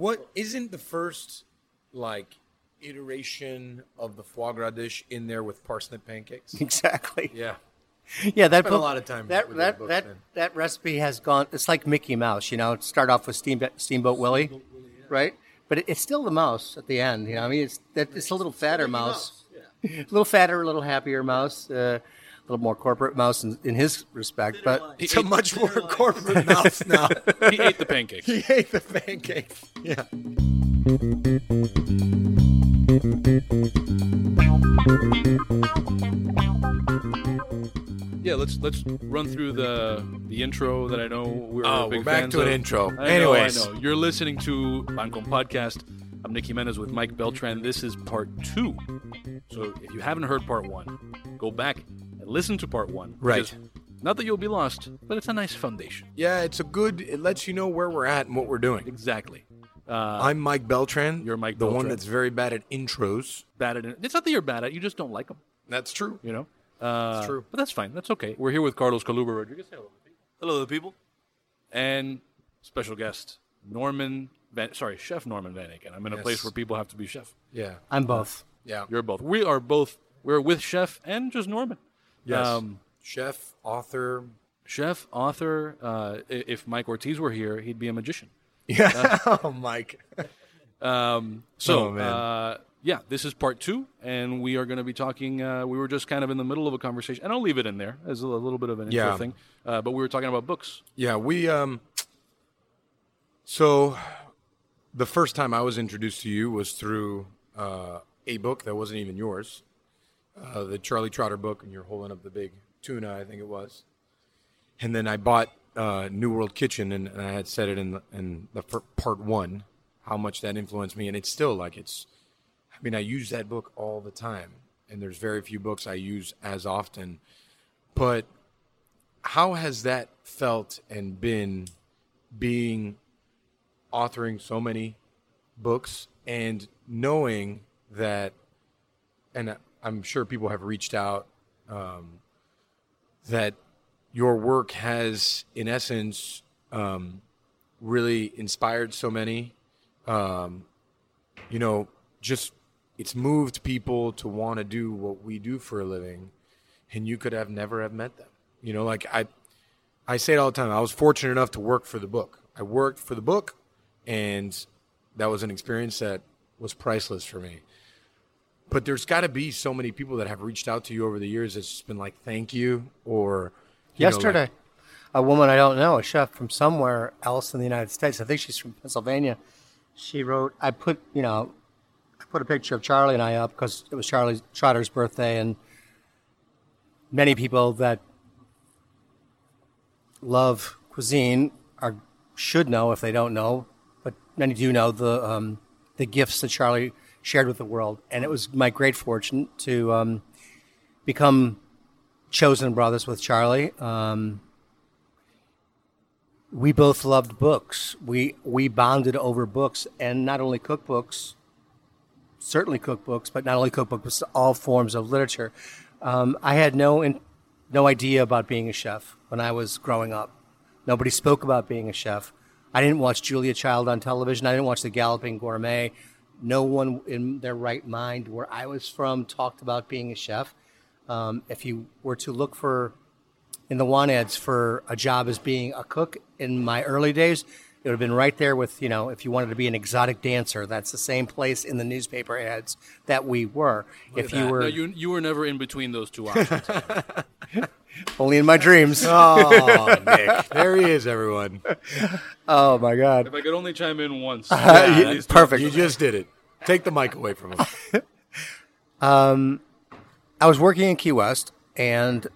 What isn't the first like iteration of the foie gras dish in there with parsnip pancakes? Exactly. Yeah. Yeah, that Spent a lot of time That with that that book, that, man. that recipe has gone. It's like Mickey Mouse, you know. Start off with Steamboat, Steamboat Willie, right? But it, it's still the mouse at the end. You know, I mean, it's that it's a little fatter mouse, a little fatter, a little happier mouse, uh, little more corporate mouse in, in his respect. But It's a much more corporate mouse now. He ate the pancakes. he ate the pancakes. Yeah. Yeah, let's let's run through the the intro that I know we're Oh, big we're back fans to an of. intro. I Anyways. know, I know. You're listening to Pancom Podcast. I'm Nicky Menez with Mike Beltran. This is part two. So if you haven't heard part one, go back and listen to part one. Right. Not that you'll be lost, but it's a nice foundation. Yeah, it's a good. It lets you know where we're at and what we're doing. Exactly. Uh, I'm Mike Beltran. You're Mike the one that's very bad at intros. bad at it. It's not that you're bad at. You just don't like them. That's true. You know. Uh, It's true. But that's fine. That's okay. We're here with Carlos Caluba Rodriguez. Hello. To the people. Hello, to the people. and special guest Norman Van, sorry, Chef Norman Van Aken. I'm in a Yes. place where people have to be chef. Yeah. I'm both. Yeah. You're both. We are both. We're with Chef and just Norman. Yes. Um, Chef, author. chef, author. Uh, if Mike Ortiz were here, he'd be a magician. Yeah. oh, Mike. Um, so, Oh, man. uh, yeah, this is part two, and we are going to be talking. Uh, we were just kind of in the middle of a conversation, and I'll leave it in there as a little bit of an intro Yeah. thing. Uh, but we were talking about books. Yeah, we um so the first time I was introduced to you was through uh, a book that wasn't even yours. Uh, the Charlie Trotter book and you're holding up the big tuna, I think it was. And then I bought uh, New World Kitchen and, and I had said it in the, in the part 1 how much that influenced me and it's still like it's I mean I use that book all the time and there's very few books I use as often. But how has that felt and been being authoring so many books and knowing that and i'm sure people have reached out um, that your work has in essence um, really inspired so many um, you know just it's moved people to want to do what we do for a living and you could have never have met them you know like i I say it all the time. I was fortunate enough to work for the book. I worked for the book, and that was an experience that was priceless for me. But there's got to be so many people that have reached out to you over the years. It's just been like, "Thank you," or you know, Yesterday, like- a woman I don't know, a chef from somewhere else in the United States. I think she's from Pennsylvania. She wrote, I put, you know, I put a picture of Charlie and I up because it was Charlie Trotter's birthday, and many people that love cuisine are should know if they don't know, but many do know the um, the gifts that Charlie shared with the world, and it was my great fortune to um, become chosen brothers with Charlie. Um, we both loved books. We we bonded over books, and not only cookbooks, certainly cookbooks, but not only cookbooks, but all forms of literature. Um, I had no in, no idea about being a chef when I was growing up. Nobody spoke about being a chef. I didn't watch Julia Child on television. I didn't watch The Galloping Gourmet. No one in their right mind where I was from talked about being a chef. Um, if you were to look for in the want ads for a job as being a cook in my early days, it would have been right there with, you know, if you wanted to be an exotic dancer, that's the same place in the newspaper ads that we were. if you were No, you you were never in between those two options. only in my dreams. oh, Nick, there he is, everyone. Oh my God. if I could only chime in once. Yeah, please perfect. You just did it. Take the mic away from him. Um, I was working in Key West, and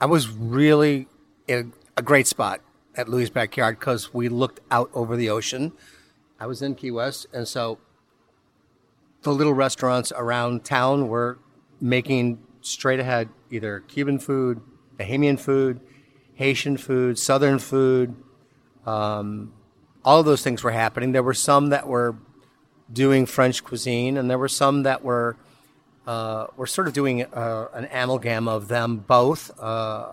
I was really in a great spot at Louie's backyard because we looked out over the ocean. I was in Key West, and so the little restaurants around town were making straight ahead either Cuban food, Bahamian food, Haitian food, Southern food. Um, all of those things were happening. There were some that were doing French cuisine, and there were some that were uh, we're sort of doing uh, an amalgam of them both. Uh,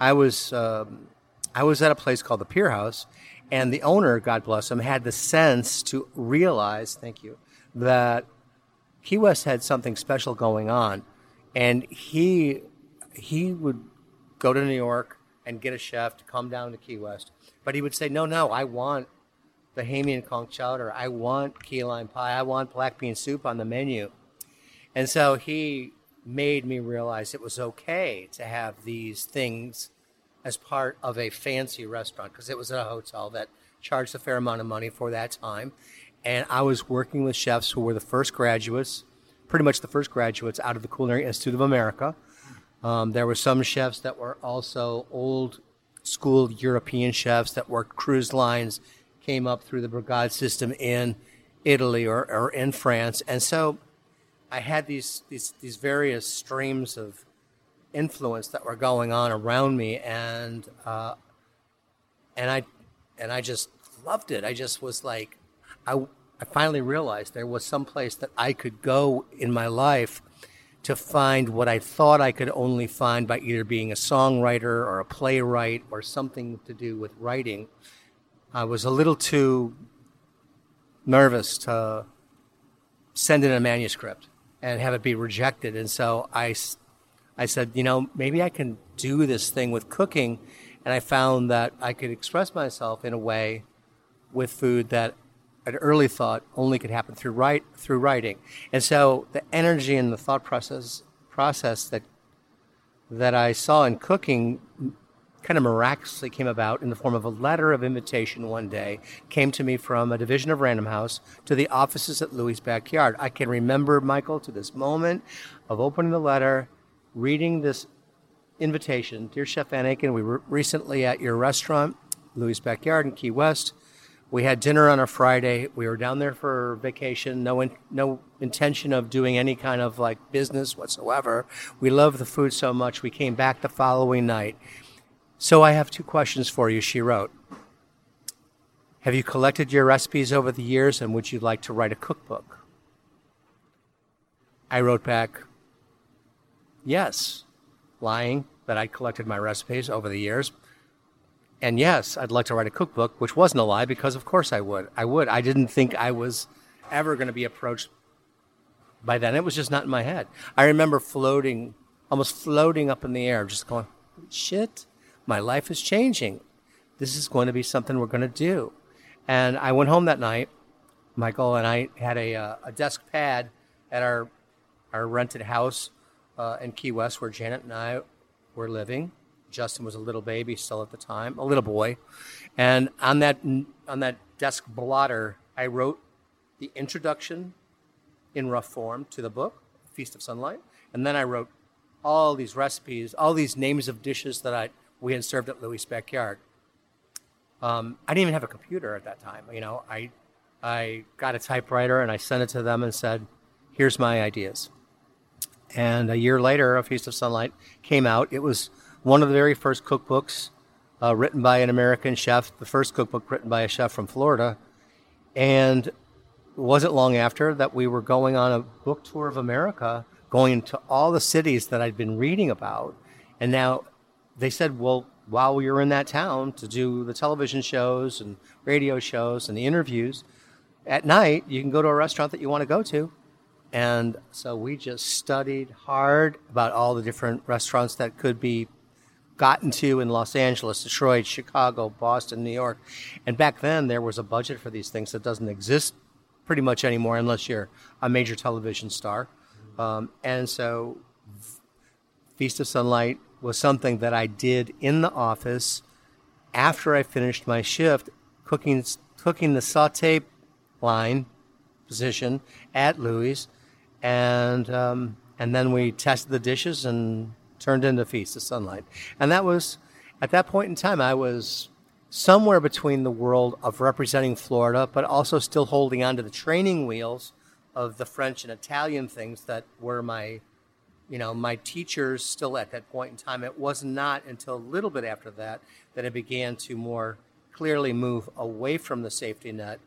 I was um, I was at a place called the Pier House, And the owner, God bless him, had the sense to realize, thank you, that Key West had something special going on. And he he would go to New York and get a chef to come down to Key West. But he would say, No, no, I want the Bahamian conch chowder. I want key lime pie. I want black bean soup on the menu. And so he made me realize it was okay to have these things as part of a fancy restaurant because it was at a hotel that charged a fair amount of money for that time. And I was working with chefs who were the first graduates, pretty much the first graduates out of the Culinary Institute of America. Um, there were some chefs that were also old school European chefs that worked cruise lines, came up through the Brigade system in Italy or, or in France. And so I had these, these, these various streams of influence that were going on around me. And, uh, and I, and I just loved it. I just was like, I, I finally realized there was some place that I could go in my life to find what I thought I could only find by either being a songwriter or a playwright or something to do with writing. I was a little too nervous to send in a manuscript and have it be rejected. And so I, I said, you know, maybe I can do this thing with cooking. And I found that I could express myself in a way with food that I'd early thought only could happen through write through writing, and so the energy and the thought process process that that I saw in cooking kind of miraculously came about in the form of a letter of invitation one day came to me from a division of Random House to the offices at Louie's backyard. I can remember Michael to this moment of opening the letter, reading this invitation, dear Chef Van Aken, we were recently at your restaurant, Louie's backyard in Key West. We had dinner on a Friday. We were down there for vacation. No, in, no intention of doing any kind of like business whatsoever. We loved the food so much. We came back the following night. So I have two questions for you. She wrote. Have you collected your recipes over the years, and would you like to write a cookbook? I wrote back, yes, lying that I collected my recipes over the years. And yes, I'd like to write a cookbook, which wasn't a lie because of course I would. I would. I didn't think I was ever going to be approached by then. It was just not in my head. I remember floating, almost floating up in the air, just going, shit, my life is changing. This is going to be something we're going to do. And I went home that night. Michael and I had a, uh, a desk pad at our, our rented house uh, in Key West where Janet and I were living Justin was a little baby still at the time, a little boy, and on that on that desk blotter, I wrote the introduction in rough form to the book, Feast of Sunlight, and then I wrote all these recipes, all these names of dishes that I we had served at Louie's backyard. Um, I didn't even have a computer at that time. You know, I I got a typewriter and I sent it to them and said, "Here's my ideas." And a year later, A Feast of Sunlight came out. It was one of the very first cookbooks uh, written by an American chef, the first cookbook written by a chef from Florida. And it wasn't long after that we were going on a book tour of America, going to all the cities that I'd been reading about. And now they said, well, while you're in that town to do the television shows and radio shows and the interviews, at night you can go to a restaurant that you want to go to. And so we just studied hard about all the different restaurants that could be gotten to in Los Angeles, Detroit, Chicago, Boston, New York. And back then, there was a budget for these things that doesn't exist pretty much anymore unless you're a major television star. Um, and so, Feast of Sunlight was something that I did in the office after I finished my shift, cooking cooking the saute line position at Louis, and um, and then we tested the dishes and turned into Feast of Sunlight. And that was, at that point in time, I was somewhere between the world of representing Florida, but also still holding on to the training wheels of the French and Italian things that were my, you know, my teachers still at that point in time. It was not until a little bit after that that I began to more clearly move away from the safety net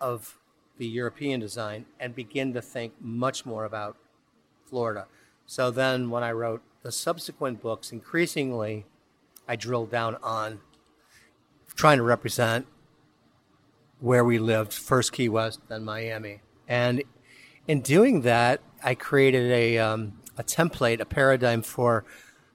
of the European design and begin to think much more about Florida. So then when I wrote the subsequent books, increasingly, I drilled down on trying to represent where we lived, first Key West, then Miami. And in doing that, I created a, um, a template, a paradigm for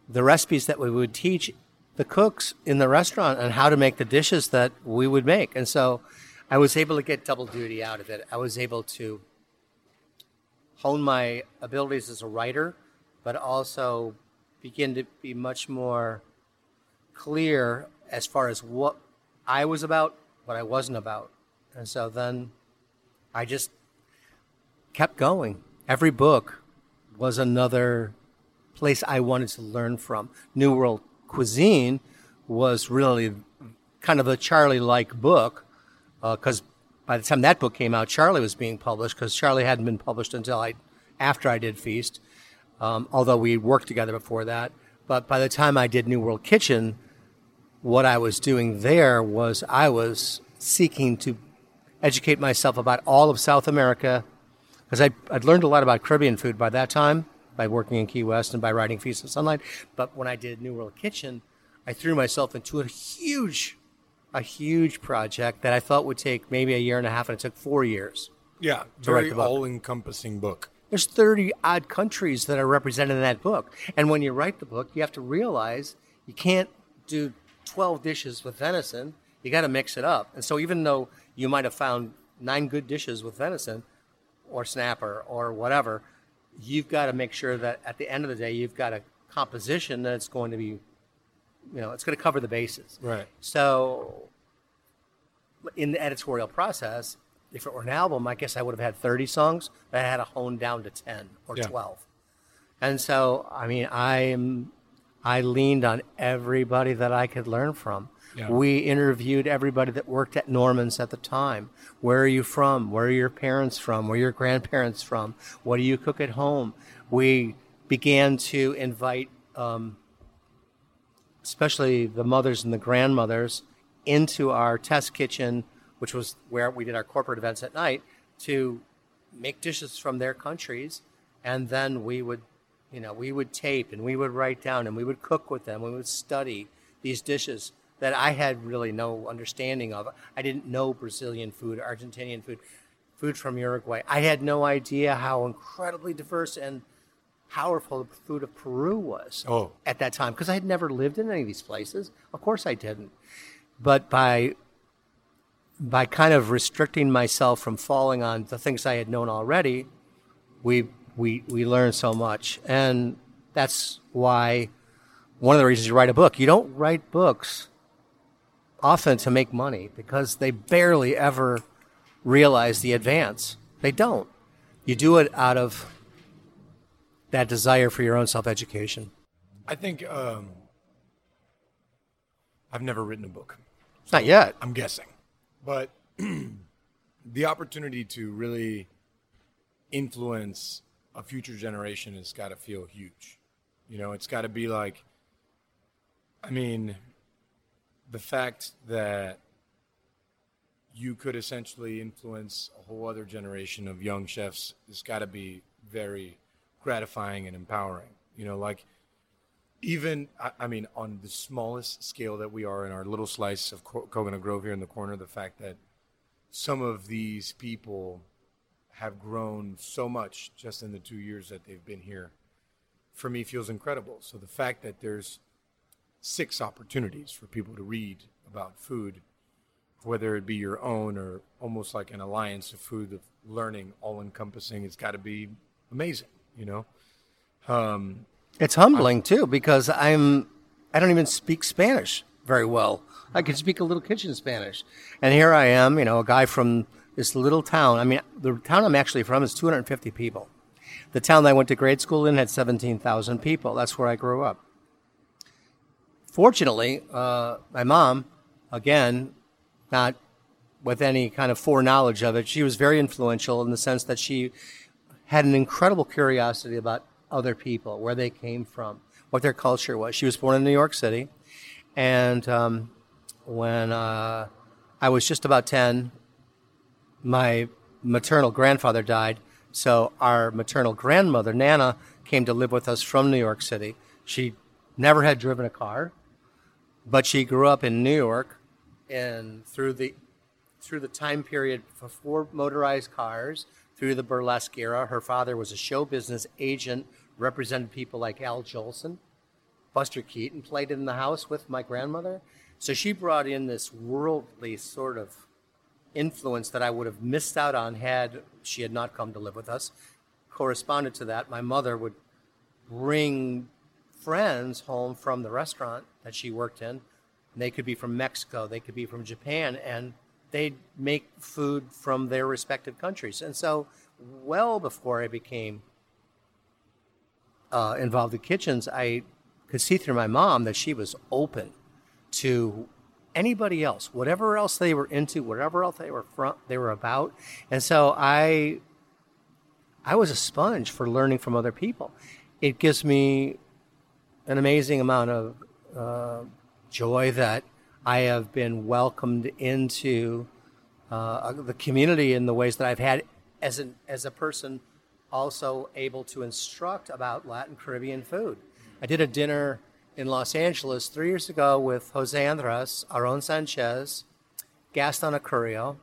the recipes that we would teach the cooks in the restaurant on how to make the dishes that we would make. And so I was able to get double duty out of it. I was able to hone my abilities as a writer, but also begin to be much more clear as far as what I was about, what I wasn't about. And so then I just kept going. Every book was another place I wanted to learn from. New World Cuisine was really kind of a Charlie like book because uh, by the time that book came out, Charlie was being published because Charlie hadn't been published until I after I did Feast, um, although we worked together before that. But by the time I did New World Kitchen, what I was doing there was I was seeking to educate myself about all of South America because I'd, I'd learned a lot about Caribbean food by that time by working in Key West and by writing Feast of Sunlight. But when I did New World Kitchen, I threw myself into a huge, a huge project that I thought would take maybe a year and a half, and it took four years. Yeah, very all-encompassing book. There's 30 odd countries that are represented in that book, and when you write the book, you have to realize you can't do 12 dishes with venison. You got to mix it up. And so even though you might have found nine good dishes with venison, or snapper, or whatever, you've got to make sure that at the end of the day, you've got a composition that's going to be, you know, it's going to cover the bases. Right. So, in the editorial process, if it were an album, I guess I would have had 30 songs, but I had to hone down to 10 or yeah. 12. And so, I mean, I'm, I leaned on everybody that I could learn from. Yeah. We interviewed everybody that worked at Norman's at the time. Where are you from? Where are your parents from? Where are your grandparents from? What do you cook at home? We began to invite, um, especially the mothers and the grandmothers, into our test kitchen, which was where we did our corporate events at night, to make dishes from their countries, and then we would, you know, we would tape and we would write down and we would cook with them. We would study these dishes that I had really no understanding of. I didn't know Brazilian food, Argentinian food, food from Uruguay. I had no idea how incredibly diverse and powerful the food of Peru was oh. at that time because I had never lived in any of these places. Of course I didn't. But by by kind of restricting myself from falling on the things I had known already, we we we learned so much. And that's why one of the reasons you write a book. You don't write books often to make money because they barely ever realize the advance. They don't. You do it out of that desire for your own self education. I think um, I've never written a book. Not yet. I'm guessing. But the opportunity to really influence a future generation has got to feel huge. You know, it's got to be like, I mean, the fact that you could essentially influence a whole other generation of young chefs has got to be very gratifying and empowering. You know, like even I, mean on the smallest scale that we are in our little slice of Co- Coconut Grove here in the corner, the fact that some of these people have grown so much just in the two years that they've been here, for me feels incredible. So the fact that there's six opportunities for people to read about food, whether it be your own or almost like an alliance of food of learning, all encompassing. It's got to be amazing, you know. Um, it's humbling too because I'm I don't even speak Spanish very well. I can speak a little kitchen Spanish, and here I am, you know, a guy from this little town. I mean, the town I'm actually from is 250 people. The town that I went to grade school in had 17,000 people. That's where I grew up fortunately, uh, my mom, again, not with any kind of foreknowledge of it, she was very influential in the sense that she had an incredible curiosity about other people, where they came from, what their culture was. She was born in New York City, and um, when uh, I was just about 10, my maternal grandfather died. So our maternal grandmother, Nana, came to live with us from New York City. She never had driven a car but she grew up in New York, and through the through the time period before motorized cars, through the burlesque era. Her father was a show business agent, represented people like Al Jolson. Buster Keaton played in the house with my grandmother. So she brought in this worldly sort of influence that I would have missed out on had she had not come to live with us. Corresponded to that, my mother would bring friends home from the restaurant that she worked in. And They could be from Mexico, they could be from Japan, and they'd make food from their respective countries. And so, well before I became uh, involved in kitchens, I could see through my mom that she was open to anybody else, whatever else they were into, whatever else they were from, they were about. And so I, I was a sponge for learning from other people. It gives me an amazing amount of uh, joy that I have been welcomed into uh, the community in the ways that I've had as an as a person, also able to instruct about Latin Caribbean food. I did a dinner in Los Angeles three years ago with Jose Andres, Aaron Sanchez, Gaston Acurio,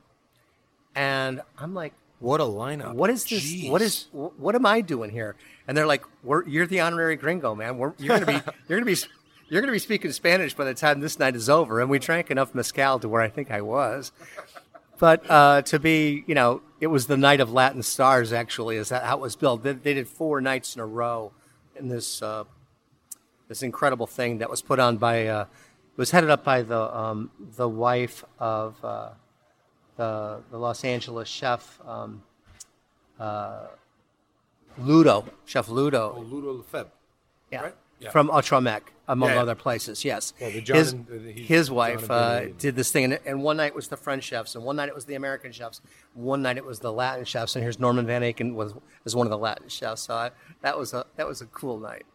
and I'm like, What a lineup! what is this? Jeez. What is what am I doing here? And they're like, We're, "You're the honorary gringo, man. We're, you're gonna be you're gonna be you're gonna be speaking Spanish by the time this night is over." And we drank enough mezcal to where I think I was. But uh, to be, you know, it was the night of Latin stars. Actually, is that how it was built? They, they did four nights in a row in this uh, this incredible thing that was put on by uh, was headed up by the um, the wife of uh, the the Los Angeles chef um, uh, Ludo, Chef Oh, Ludo, Ludo Lefebvre. yeah, right? Yeah. from Trois Mec, among Yeah, yeah. other places. Yes, Yeah, the his and- uh, his wife uh, did this thing, and, and one night was the French chefs, and one night it was the American chefs, one night it was the Latin chefs, and here's Norman Van Aken was was one of the Latin chefs. So I, that was a that was a cool night.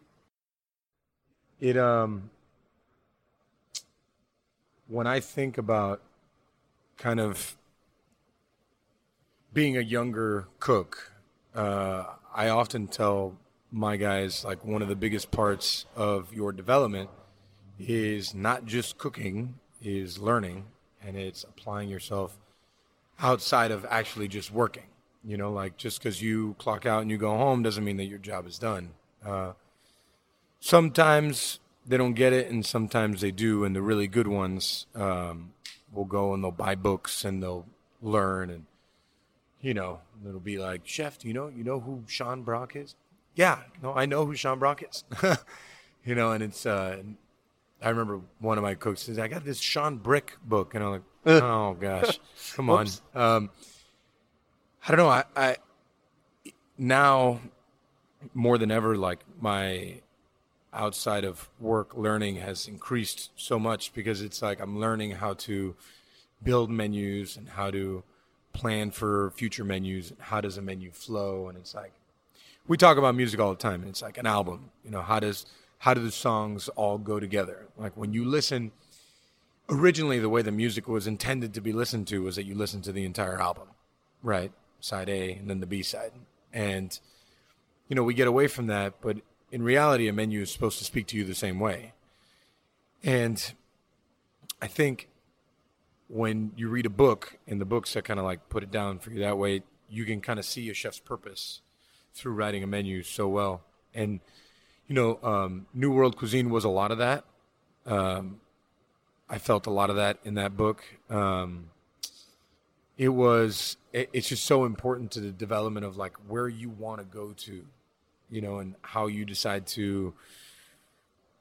It um when I think about kind of being a younger cook, uh, I often tell my guys like one of the biggest parts of your development is not just cooking, is learning and it's applying yourself outside of actually just working. You know, like just because you clock out and you go home doesn't mean that your job is done. Uh, sometimes they don't get it and sometimes they do and the really good ones um, will go and they'll buy books and they'll learn and you know it'll be like chef do you know you know who sean brock is yeah no i know who sean brock is. You know and it's uh i remember one of my cooks says i got this sean brick book and i'm like oh gosh come on. Um i don't know i i now more than ever like my outside of work learning has increased so much because it's like I'm learning how to build menus and how to plan for future menus and how does a menu flow and it's like we talk about music all the time and it's like an album. You know how does how do the songs all go together? Like when you listen originally the way the music was intended to be listened to was that you listen to the entire album right? Side A and then the B side. And you know we get away from that but in reality, a menu is supposed to speak to you the same way. And I think when you read a book and the books that kind of like put it down for you that way, you can kind of see a chef's purpose through writing a menu so well. And, you know, um, New World Cuisine was a lot of that. Um, I felt a lot of that in that book. Um, it was, it, it's just so important to the development of like where you want to go to you know, and how you decide to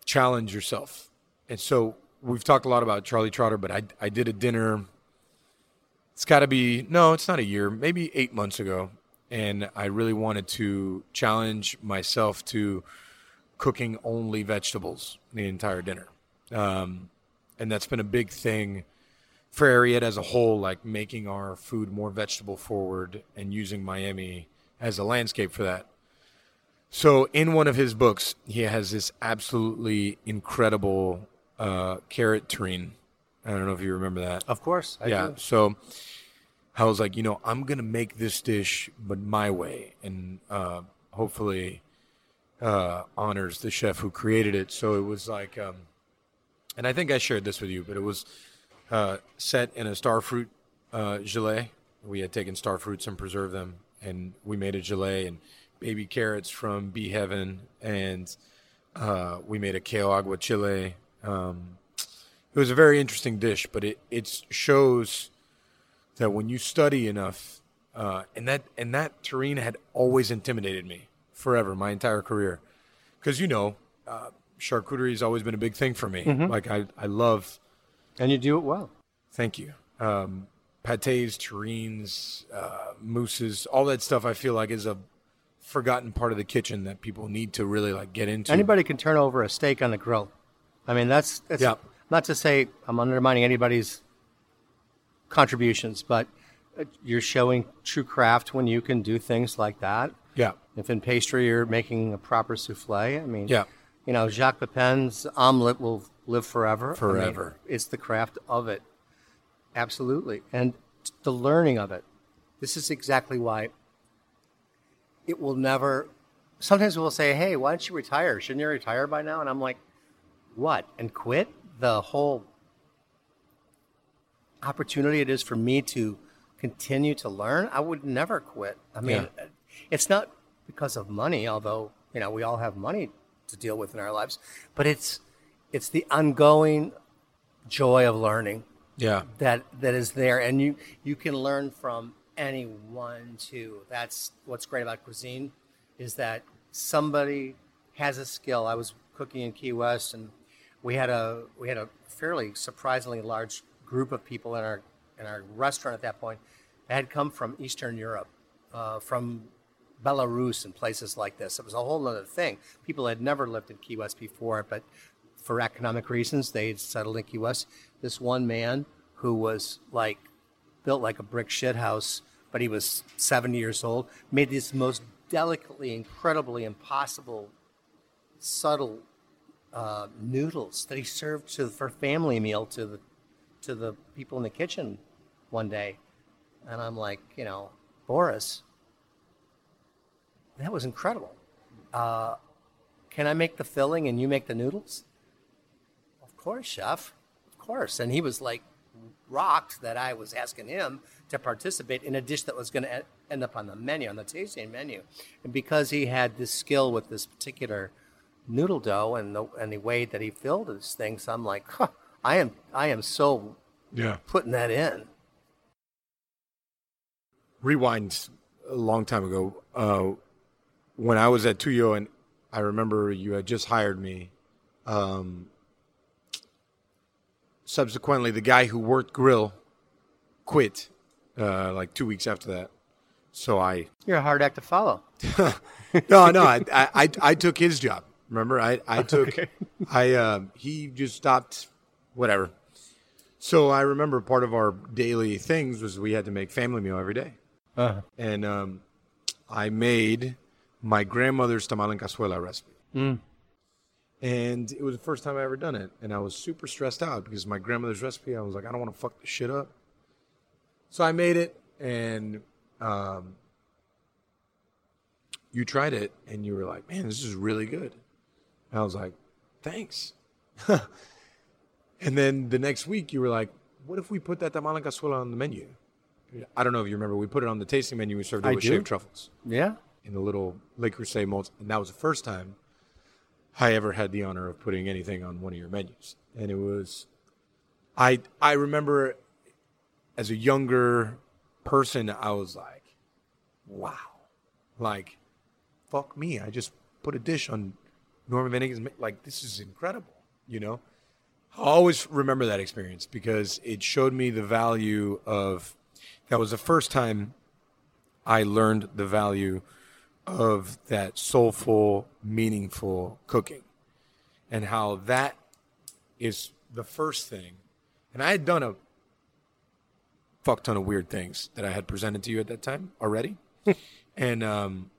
challenge yourself. And so we've talked a lot about Charlie Trotter, but I, I did a dinner. It's got to be, no, it's not a year, maybe eight months ago. And I really wanted to challenge myself to cooking only vegetables the entire dinner. Um, and that's been a big thing for Ariete as a whole, like making our food more vegetable forward and using Miami as a landscape for that. So, in one of his books, he has this absolutely incredible uh, carrot terrine. I don't know if you remember that. Of course, I yeah. do. So, I was like, you know, I'm gonna make this dish, but my way, and uh, hopefully uh, honors the chef who created it. So it was like, um, and I think I shared this with you, but it was uh, set in a starfruit uh, gelée. We had taken star fruits and preserved them, and we made a gelée and baby carrots from Bee Heaven, and uh, we made a kale agua chile. Um, it was a very interesting dish, but it it shows that when you study enough, uh, and that and that terrine had always intimidated me forever, my entire career, because you know, uh, charcuterie has always been a big thing for me. Like I I love. And you do it well. Thank you. Um, pates, terrines, uh, mousses, all that stuff. I feel like is a forgotten part of the kitchen that people need to really like get into. Anybody can turn over a steak on the grill. I mean, that's, that's Yeah. not to say I'm undermining anybody's contributions, but uh, you're showing true craft when you can do things like that. Yeah. If in pastry you're making a proper souffle, I mean, Yeah. you know, Jacques Pepin's omelet will live forever. I mean, Forever. it's the craft of it. Absolutely. And the learning of it. This is exactly why it will never. Sometimes we'll say, hey, why don't you retire? Shouldn't you retire by now? And I'm like, what? And quit the whole opportunity it is for me to continue to learn? I would never quit. I mean, it's not because of money, although, you know, we all have money to deal with in our lives, but it's it's the ongoing joy of learning Yeah. that that is there and you you can learn from anyone too that's what's great about cuisine is that somebody has a skill i was cooking in key west and we had a we had a fairly surprisingly large group of people in our in our restaurant at that point had come from eastern europe uh, from belarus and places like this it was a whole other thing people had never lived in key west before but for economic reasons, they had settled in Key West. This one man who was like built like a brick shit house, but he was 70 years old, made these most delicately, incredibly impossible, subtle uh, noodles that he served to for family meal to the to the people in the kitchen one day, and I'm like, you know, Boris, that was incredible. Uh, can I make the filling and you make the noodles? Of course, chef. Of course. And he was like rocked that I was asking him to participate in a dish that was going to end up on the menu, on the tasting menu. And because he had this skill with this particular noodle dough and the, and the way that he filled his things, I'm like, huh, I am I am so Yeah. putting that in. rewind a long time ago uh, when I was at Tuyo, and I remember you had just hired me. Um, subsequently, the guy who worked grill quit uh, like two weeks after that. So I You're a hard act to follow. no no I I, I, I took his job. Remember I I took I um he just stopped whatever. So I remember part of our daily things was we had to make family meal every day Uh-huh. and um, I made my grandmother's tamal en cazuela recipe. And it was the first time I ever done it, and I was super stressed out because my grandmother's recipe. I was like, I don't want to fuck this shit up. So I made it, and um, you tried it, and you were like, "Man, this is really good." And I was like, "Thanks." and then the next week, you were like, "What if we put that tamal en cazuela on the menu?" I don't know if you remember. We put it on the tasting menu. We served it I with do. shaved truffles Yeah. in the little Le Creuset molds, and that was the first time I ever had the honor of putting anything on one of your menus. And it was, I I remember as a younger person, I was like, wow, like, fuck me, I just put a dish on Norman Van Aken's, like this is incredible, you know. I always remember that experience because it showed me the value of. That was the first time I learned the value of that soulful, meaningful cooking and how that is the first thing. And I had done a fuck ton of weird things that I had presented to you at that time already. and, um,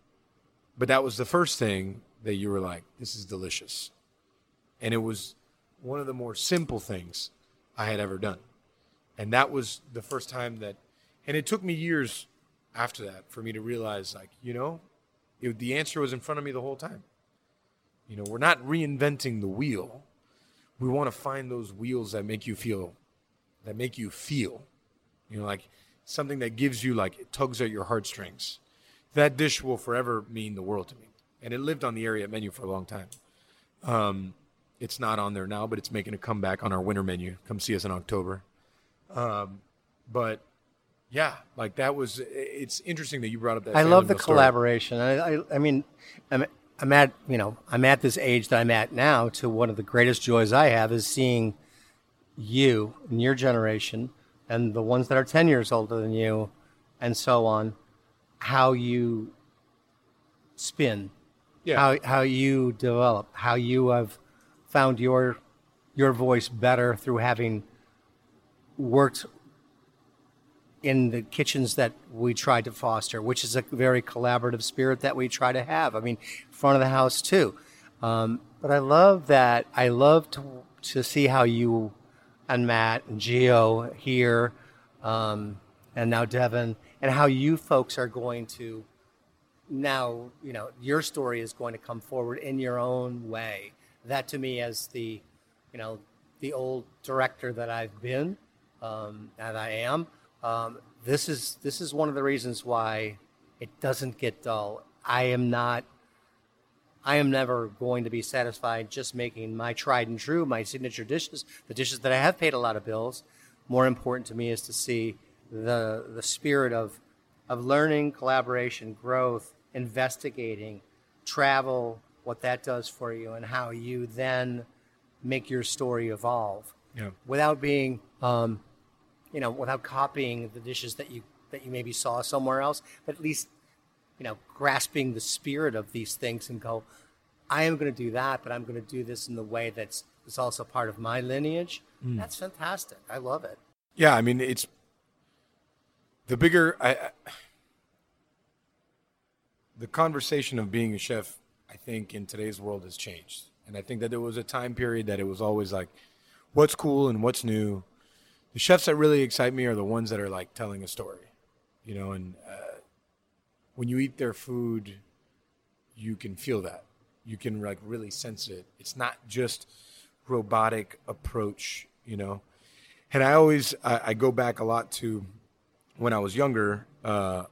but that was the first thing that you were like, this is delicious. And it was one of the more simple things I had ever done. And that was the first time that, and it took me years after that for me to realize, like, you know, it, the answer was in front of me the whole time. You know, we're not reinventing the wheel. We want to find those wheels that make you feel, that make you feel You know, like something that gives you like it tugs at your heartstrings. That dish will forever mean the world to me, and it lived on the area menu for a long time. Um, it's not on there now, but it's making a comeback on our winter menu. Come see us in October. Um, but yeah, like that was. It's interesting that you brought up that. I love the collaboration. I, I, I mean, I'm, I'm at you know I'm at this age that I'm at now. To one of the greatest joys I have is seeing you and your generation and the ones that are ten years older than you, and so on, how you spin, Yeah. how how you develop, how you have found your your voice better through having worked in the kitchens that we try to foster, which is a very collaborative spirit that we try to have. I mean, front of the house too. Um, but I love that. I love to to see how you and Matt and Geo here, um, and now Devin, and how you folks are going to now. You know, your story is going to come forward in your own way. That to me, as the, you know, the old director that I've been, um, and I am. Um, this is this is one of the reasons why it doesn't get dull. I am not. I am never going to be satisfied just making my tried and true, my signature dishes, the dishes that I have paid a lot of bills. More important to me is to see the the spirit of of learning, collaboration, growth, investigating, travel, what that does for you, and how you then make your story evolve Yeah. without being um, you know without copying the dishes that you that you maybe saw somewhere else but at least you know grasping the spirit of these things and go i am going to do that but i'm going to do this in the way that's is also part of my lineage that's fantastic i love it Yeah, I mean it's the bigger I, I the conversation of being a chef. I think in today's world has changed, and I think that there was a time period that it was always like, what's cool and what's new. The chefs that really excite me are the ones that are like telling a story, you know. And uh, when you eat their food, you can feel that. You can like really sense it. It's not just robotic approach, you know and I always I, I go back a lot to when I was younger. Uh,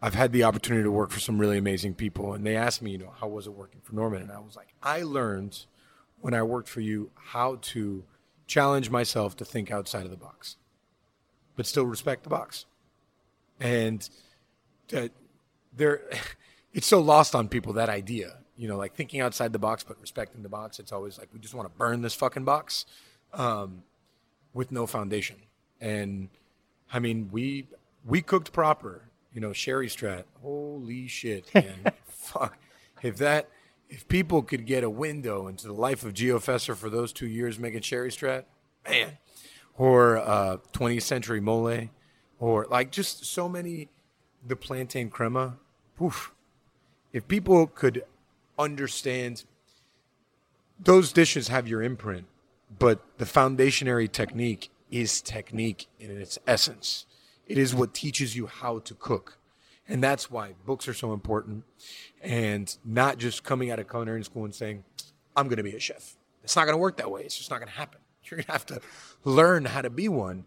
I've had the opportunity to work for some really amazing people, and they asked me, you know, how was it working for Norman? And I was like, I learned when I worked for you how to challenge myself to think outside of the box, but still respect the box. And that there, it's so lost on people that idea, you know, like thinking outside the box but respecting the box. It's always like we just want to burn this fucking box. Um, with no foundation. And I mean, we we cooked proper. You know, Sherry Strat. Holy shit, man! Fuck. If that if people could get a window into the life of Geo Fesser for those two years making Sherry Strat, man, or uh, 20th Century Mole, or like just so many, the plantain crema. Poof. If people could understand those dishes have your imprint, but the foundationary technique is technique in its essence. It is what teaches you how to cook. And that's why books are so important and not just coming out of culinary school and saying, I'm going to be a chef. It's not going to work that way. It's just not going to happen. You're going to have to learn how to be one.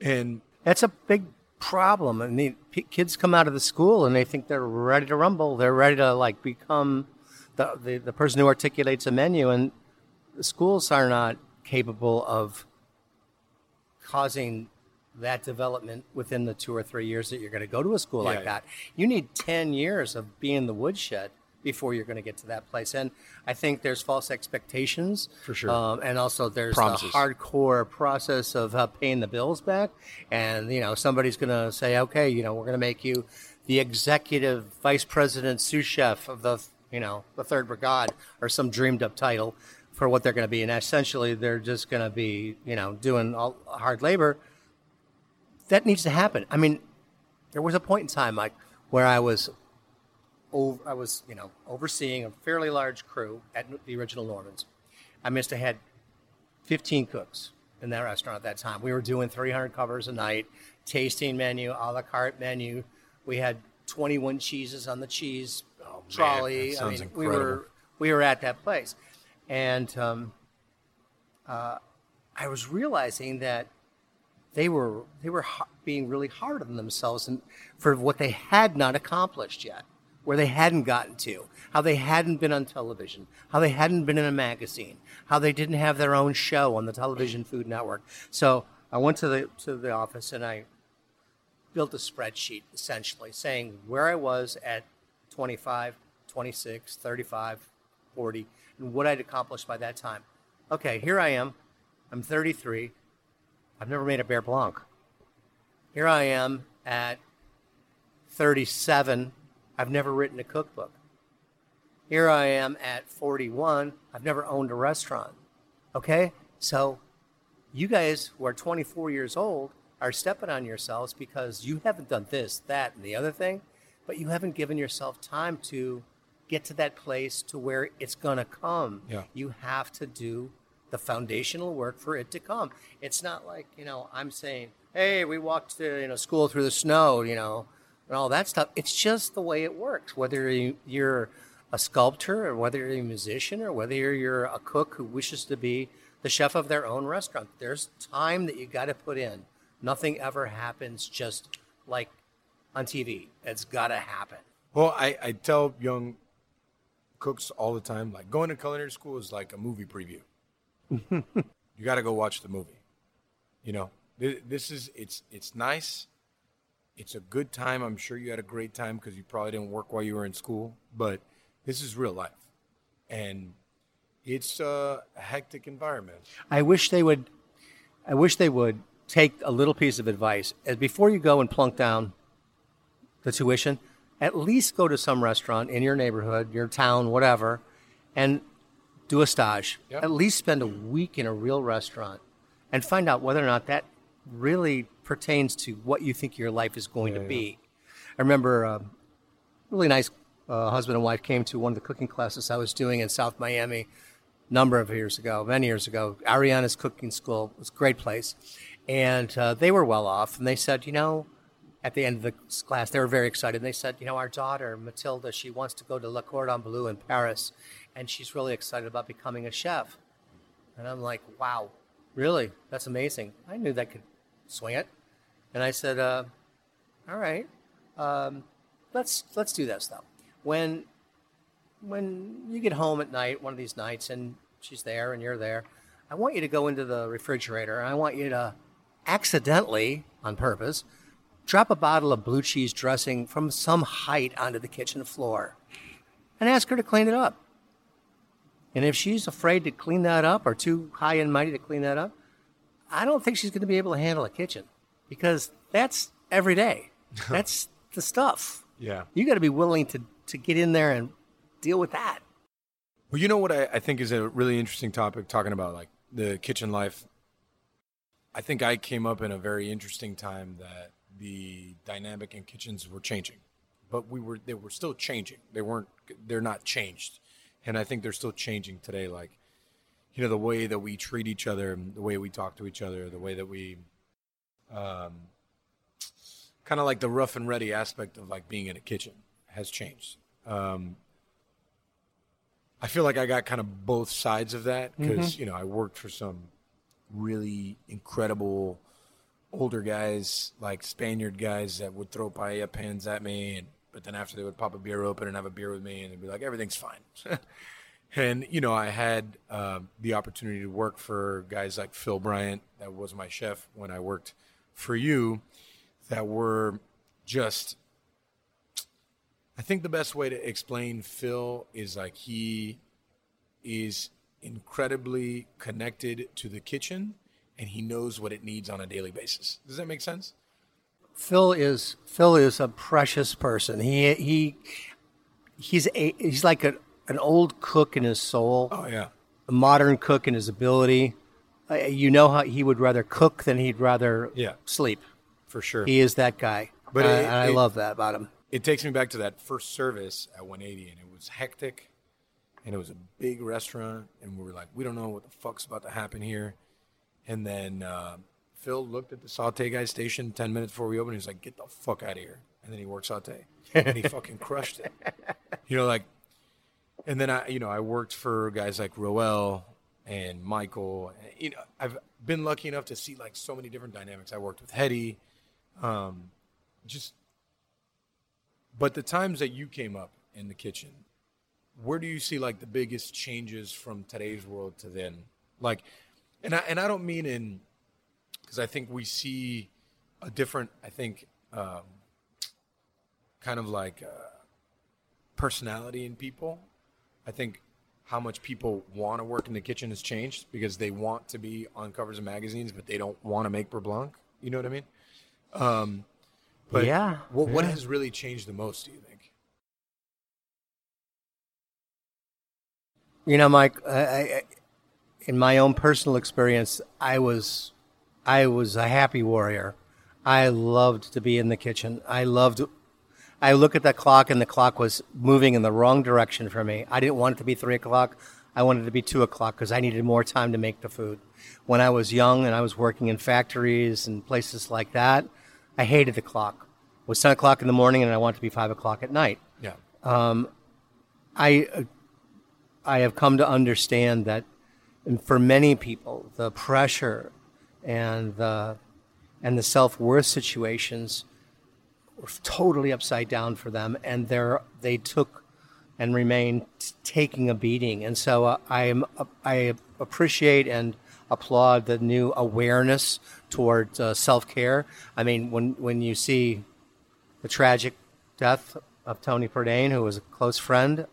And That's a big problem. I mean, p- kids come out of the school and they think they're ready to rumble. They're ready to like become the, the, the person who articulates a menu, and the schools are not capable of causing that development within the two or three years that you're going to go to a school like Yeah. that. You need 10 years of being in the woodshed before you're going to get to that place. And I think there's false expectations. For sure. Um, and also there's Promises. the hardcore process of uh, paying the bills back. And, you know, somebody's going to say, okay, you know, we're going to make you the executive vice president sous chef of the, you know, the third brigade or some dreamed up title for what they're going to be. And essentially they're just going to be, you know, doing all hard labor that needs to happen. I mean, there was a point in time, Mike, where I was, over, I was, you know, overseeing a fairly large crew at the original Normans. I must have had 15 cooks in that restaurant at that time. We were doing 300 covers a night, tasting menu, a la carte menu. We had 21 cheeses on the cheese trolley. that I mean, we were we were at that place, and um, uh, I was realizing that they were they were being really hard on themselves and for what they had not accomplished yet, where they hadn't gotten to, how they hadn't been on television, how they hadn't been in a magazine, how they didn't have their own show on the television Food Network. So I went to the to the office and I built a spreadsheet essentially saying where I was at 25, 26, 35, 40, and what I'd accomplished by that time. Okay, here I am. I'm 33. I've never made a Beurre Blanc. Here I am at 37. I've never written a cookbook. Here I am at 41. I've never owned a restaurant. Okay? So you guys who are 24 years old are stepping on yourselves because you haven't done this, that, and the other thing, but you haven't given yourself time to get to that place to where it's going to come. Yeah. You have to do the foundational work for it to come. It's not like, you know, I'm saying, hey, we walked to, you know, school through the snow, you know, and all that stuff. It's just the way it works. Whether you- you're a sculptor or whether you're a musician or whether you're a cook who wishes to be the chef of their own restaurant, there's time that you got to put in. Nothing ever happens just like on TV. It's got to happen. Well, I, I tell young cooks all the time, like going to culinary school is like a movie preview. You got to go watch the movie. You know, Th- this is it's it's nice. It's a good time. I'm sure you had a great time because you probably didn't work while you were in school, but this is real life, and it's a hectic environment. I wish they would. I wish they would take a little piece of advice as before you go and plunk down the tuition. At least go to some restaurant in your neighborhood, your town, whatever, and do a stage. Yeah. At least spend a week in a real restaurant and find out whether or not that really pertains to what you think your life is going to be. I remember a really nice uh, husband and wife came to one of the cooking classes I was doing in South Miami a number of years ago, many years ago. Ariana's Cooking School was a great place. And uh, they were well off. And they said, you know, at the end of the class, they were very excited. And They said, you know, our daughter, Matilda, she wants to go to Le Cordon Bleu in Paris. And she's really excited about becoming a chef. And I'm like, wow, really? That's amazing. I knew that could swing it. And I said, uh, all right, um, let's let's do this though. When when you get home at night, one of these nights, and she's there and you're there, I want you to go into the refrigerator and I want you to accidentally, on purpose, drop a bottle of blue cheese dressing from some height onto the kitchen floor and ask her to clean it up. And if she's afraid to clean that up or too high and mighty to clean that up, I don't think she's going to be able to handle a kitchen because that's every day. That's the stuff. Yeah. You got to be willing to, to get in there and deal with that. Well, you know what I, I think is a really interesting topic, talking about like the kitchen life. I think I came up in a very interesting time that the dynamic in kitchens were changing, but we were they were still changing. They weren't they're not changed, and I think they're still changing today. Like, you know, the way that we treat each other, the way we talk to each other, the way that we, um, kind of like the rough and ready aspect of like being in a kitchen has changed. Um, I feel like I got kind of both sides of that because you know I worked for some really incredible older guys, like Spaniard guys that would throw paella pans at me, and but then after they would pop a beer open and have a beer with me, and they'd be like, everything's fine. and you know, I had um, the opportunity to work for guys like Phil Bryant, that was my chef when I worked for you, that were just I think the best way to explain Phil is like he is incredibly connected to the kitchen and he knows what it needs on a daily basis. Does that make sense? Phil is Phil is a precious person. He he he's a he's like a, an old cook in his soul, Oh yeah. a modern cook in his ability. Uh, you know how he would rather cook than he'd rather Yeah. sleep. For sure. He is that guy. But But it- and I love that about him. it takes me back to that first service at 180 and it was hectic and it was a big restaurant and we were like we don't know what the fuck's about to happen here and then uh, phil looked at the saute guy station 10 minutes before we opened he was like get the fuck out of here and then he worked saute and he fucking crushed it you know like and then i you know i worked for guys like roel and Michael. You know, I've been lucky enough to see like so many different dynamics. I worked with Hetty, um, just. But the times that you came up in the kitchen, where do you see like the biggest changes from today's world to then? Like, and I and I don't mean in because I think we see a different. I think um, kind of like uh, personality in people. I think how much people want to work in the kitchen has changed because they want to be on covers of magazines, but they don't want to make Beurre Blanc. You know what I mean? Um, but Yeah, what, what has really changed the most? Do you think? You know, Mike, I, I, in my own personal experience, I was, I was a happy warrior. I loved to be in the kitchen. I loved. I look at that clock, and the clock was moving in the wrong direction for me. I didn't want it to be three o'clock. I wanted it to be two o'clock because I needed more time to make the food. When I was young and I was working in factories and places like that, I hated the clock. It was ten o'clock in the morning, and I wanted to be five o'clock at night. Yeah. I uh, I have come to understand that and for many people the pressure and the and the self worth situations were totally upside down for them, and they're they took and remain t- taking a beating. And so uh, I am I appreciate and applaud the new awareness toward uh, self care. I mean, when when you see the tragic death of Tony Bourdain, who was a close friend.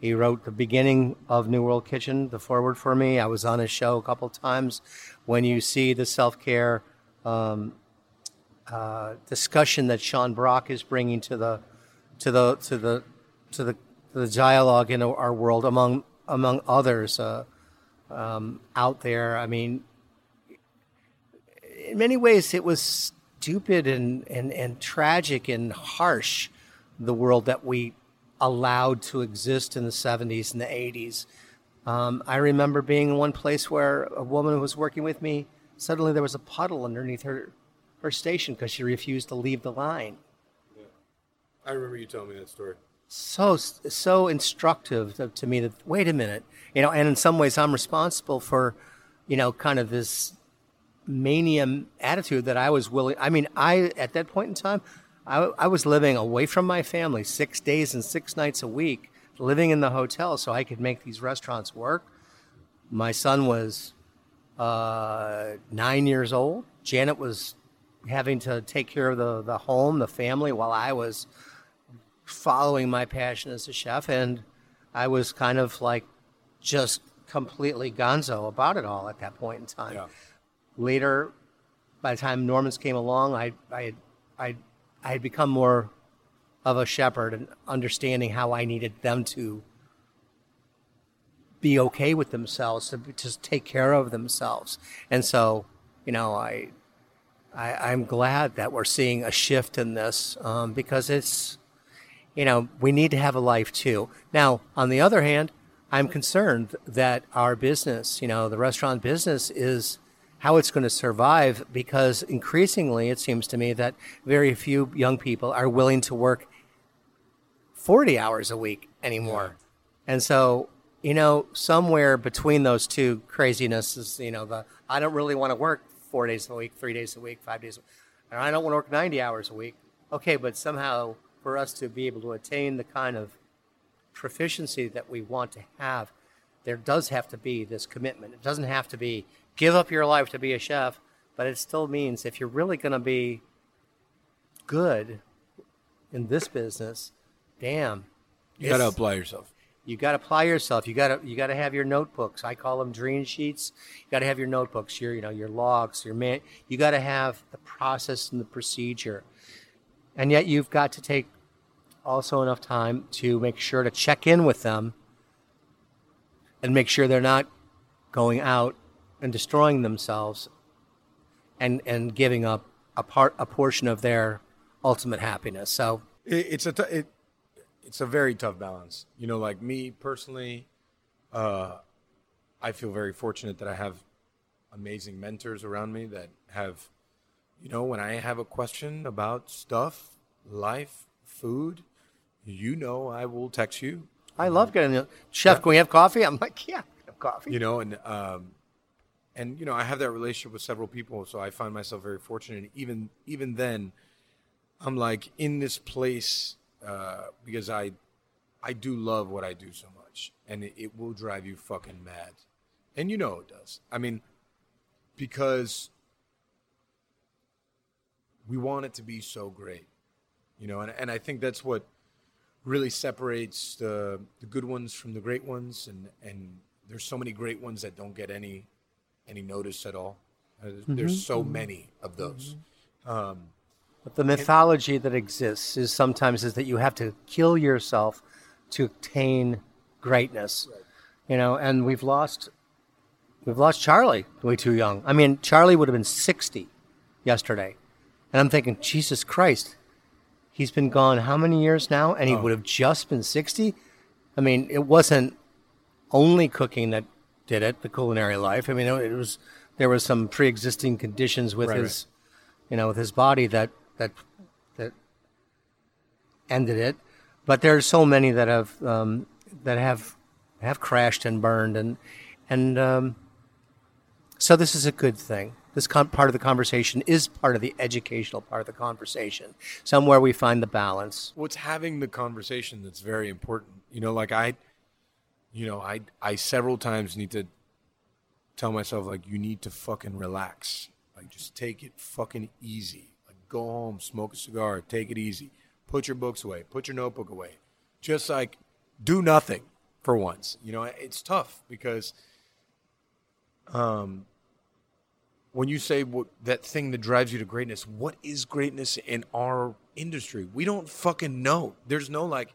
He wrote the beginning of New World Kitchen, the forward for me. I was on his show a couple times. When you see the self care um, uh, discussion that Sean Brock is bringing to the to the to the to the to the dialogue in our world among among others uh, um, out there, I mean, in many ways, it was stupid and, and, and tragic and harsh, the world that we allowed to exist in the 70s and the 80s. Um, I remember being in one place where a woman who was working with me, suddenly there was a puddle underneath her, her station because she refused to leave the line. Yeah. I remember you telling me that story. so so instructive to, to me that wait a minute you know and in some ways i'm responsible for you know kind of this mania attitude that i was willing i mean i at that point in time I, I was living away from my family six days and six nights a week living in the hotel so i could make these restaurants work my son was uh, nine years old janet was having to take care of the, the home the family while i was following my passion as a chef, and I was kind of like just completely gonzo about it all at that point in time. Yeah. Later, by the time Normans came along, I I I I had become more of a shepherd and understanding how I needed them to be okay with themselves, to just take care of themselves, and so you know I. I, I'm glad that we're seeing a shift in this um, because it's you know, we need to have a life too. Now, on the other hand, I'm concerned that our business, you know, the restaurant business is how it's going to survive because increasingly it seems to me that very few young people are willing to work 40 hours a week anymore. And so, you know, somewhere between those two crazinesses, you know, the I don't really want to work four days a week, three days a week, five days a week, and I don't want to work 90 hours a week. Okay, but somehow for us to be able to attain the kind of proficiency that we want to have, there does have to be this commitment. It doesn't have to be give up your life to be a chef, but it still means if you're really going to be good in this business, damn, You got to apply yourself. you got to apply yourself. You got to you got to have your notebooks. I call them dream sheets. You got to have your notebooks, your you know your logs, your man. You got to have the process and the procedure, and yet you've got to take also enough time to make sure to check in with them and make sure they're not going out and destroying themselves and and giving up a part a portion of their ultimate happiness. So It, it's a t- it, it's a very tough balance. You know, like me personally, uh, I feel very fortunate that I have amazing mentors around me that have, you know, when I have a question about stuff, life, food, you know, I will text you. I love getting the chef. Can we have coffee? I'm like, yeah, have coffee. you know, and um, and you know, I have that relationship with several people, so I find myself very fortunate. Even even then, I'm like in this place uh, because I I do love what I do so much, and it, it will drive you fucking mad, and you know it does. I mean, because we want it to be so great, you know, and and I think that's what really separates the the good ones from the great ones, and and there's so many great ones that don't get any any notice at all. Uh, there's- There's so many of those. Um, But the mythology that exists is sometimes is that you have to kill yourself to attain greatness. You know, and we've lost we've lost Charlie way too young. I mean, Charlie would have been 60 yesterday. And I'm thinking, Jesus Christ. He's been gone how many years now and he would have just been 60? I mean, it wasn't only cooking that did it, the culinary life. I mean, it was there was some pre-existing conditions with Right, his you know, with his body that that that ended it. But there are so many that have um, that have have crashed and burned, and and um, so this is a good thing. This part of the conversation is part of the educational part of the conversation. Somewhere we find the balance. what's having the conversation that's very important. You know, like I, you know, I I several times need to tell myself like you need to fucking relax. Like just take it fucking easy. Like go home, smoke a cigar, take it easy. Put your books away, put your notebook away. Just like do nothing for once. You know, it's tough because um when you say what, that thing that drives you to greatness, what is greatness in our industry? We don't fucking know. There's no like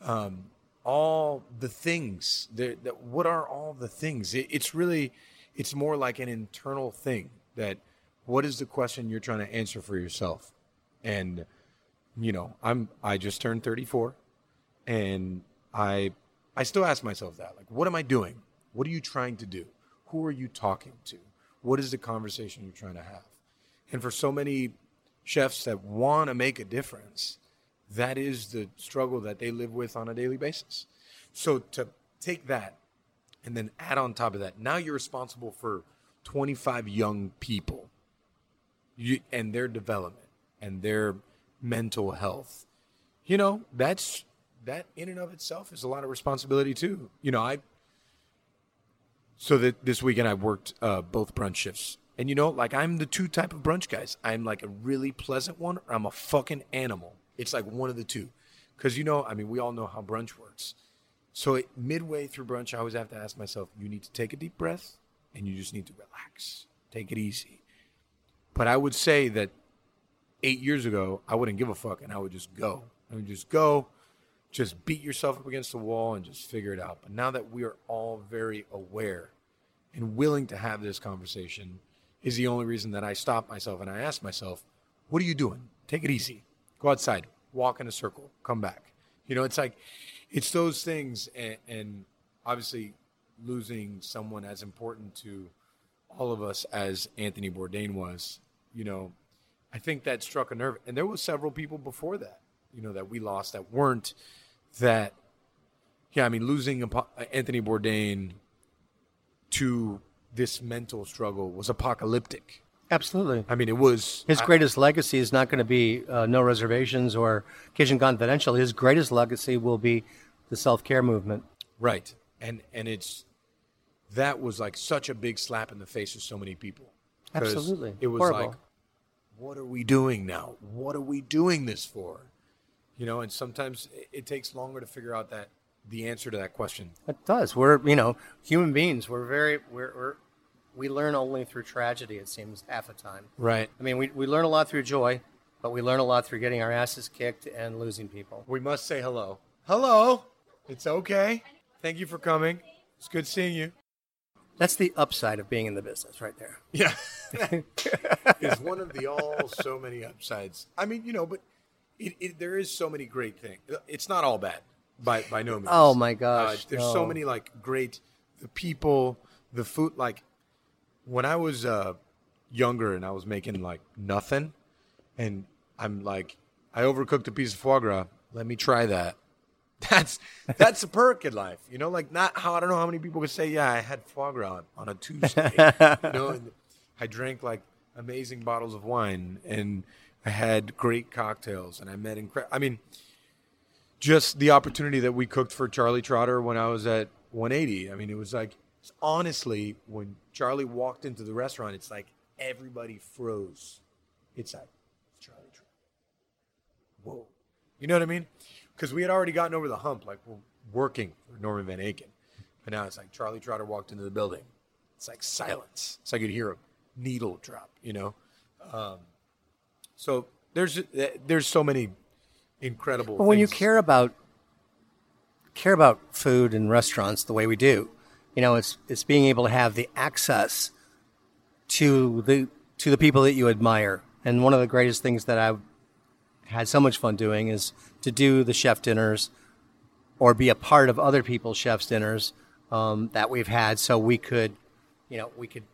um, all the things. That, that what are all the things? It, it's really, it's more like an internal thing. That what is the question you're trying to answer for yourself? And you know, I'm I just turned 34, and I I still ask myself that like, what am I doing? What are you trying to do? Who are you talking to? What is the conversation you're trying to have? And for so many chefs that want to make a difference, that is the struggle that they live with on a daily basis. So to take that and then add on top of that, now you're responsible for 25 young people you, and their development and their mental health. You know, that's that in and of itself is a lot of responsibility too. You know, I so that this weekend I worked uh, both brunch shifts. And you know, like I'm the two type of brunch guys. I'm like a really pleasant one or I'm a fucking animal. It's like one of the two. Cause you know, I mean, we all know how brunch works. So it, midway through brunch, I always have to ask myself, you need to take a deep breath and you just need to relax. Take it easy. But I would say that eight years ago, I wouldn't give a fuck and I would just go. I would just go, just beat yourself up against the wall and just figure it out. But now that we are all very aware and willing to have this conversation, is the only reason that I stop myself and I ask myself, what are you doing? Take it easy. Go outside, walk in a circle, come back. You know, it's like, it's those things. And, and obviously, losing someone as important to all of us as Anthony Bourdain was, you know, I think that struck a nerve. And there was several people before that, you know, that we lost that weren't that. Yeah, I mean, losing Anthony Bourdain to this mental struggle was apocalyptic. Absolutely. I mean, it was His I- greatest legacy is not going to be uh, No Reservations or Kitchen Confidential. His greatest legacy will be the self care movement. Right. And and it's that was like such a big slap in the face of so many people. Absolutely. It was Horrible. like what are we doing now? What are we doing this for? You know, and sometimes it, it takes longer to figure out that the answer to that question. It does. We're you know human beings. We're very we're, we're we learn only through tragedy. It seems half the time. Right. I mean, we we learn a lot through joy, but we learn a lot through getting our asses kicked and losing people. We must say hello. Hello. It's okay. Thank you for coming. It's good seeing you. That's the upside of being in the business, right there. Yeah. it's one of the all so many upsides. I mean, you know, but it, it, there is so many great things. It's not all bad by by no means. Oh, my gosh, Uh, there's so many like great the people, the food like when I was uh younger and I was making like nothing and I'm like I overcooked a piece of foie gras. Let me try that. That's that's a perk in life, you know. Like not how I don't know how many people could say, yeah, I had foie gras on a Tuesday. you know, and I drank like amazing bottles of wine, and I had great cocktails, and I met incredible. I mean, just the opportunity that we cooked for Charlie Trotter when I was at 180. I mean, it was like honestly when Charlie walked into the restaurant, it's like everybody froze. It's like Charlie Trotter. Whoa, you know what I mean? Because we had already gotten over the hump, like we're working for Norman Van Aken, but now it's like Charlie Trotter walked into the building. It's like silence. It's like you'd hear a needle drop, you know. Um, so there's there's so many incredible. But when you care about care about food and restaurants the way we do, you know, it's it's being able to have the access to the to the people that you admire. And one of the greatest things that I've had so much fun doing is to do the chef dinners or be a part of other people's chefs dinners um, that we've had, so we could, you know, we could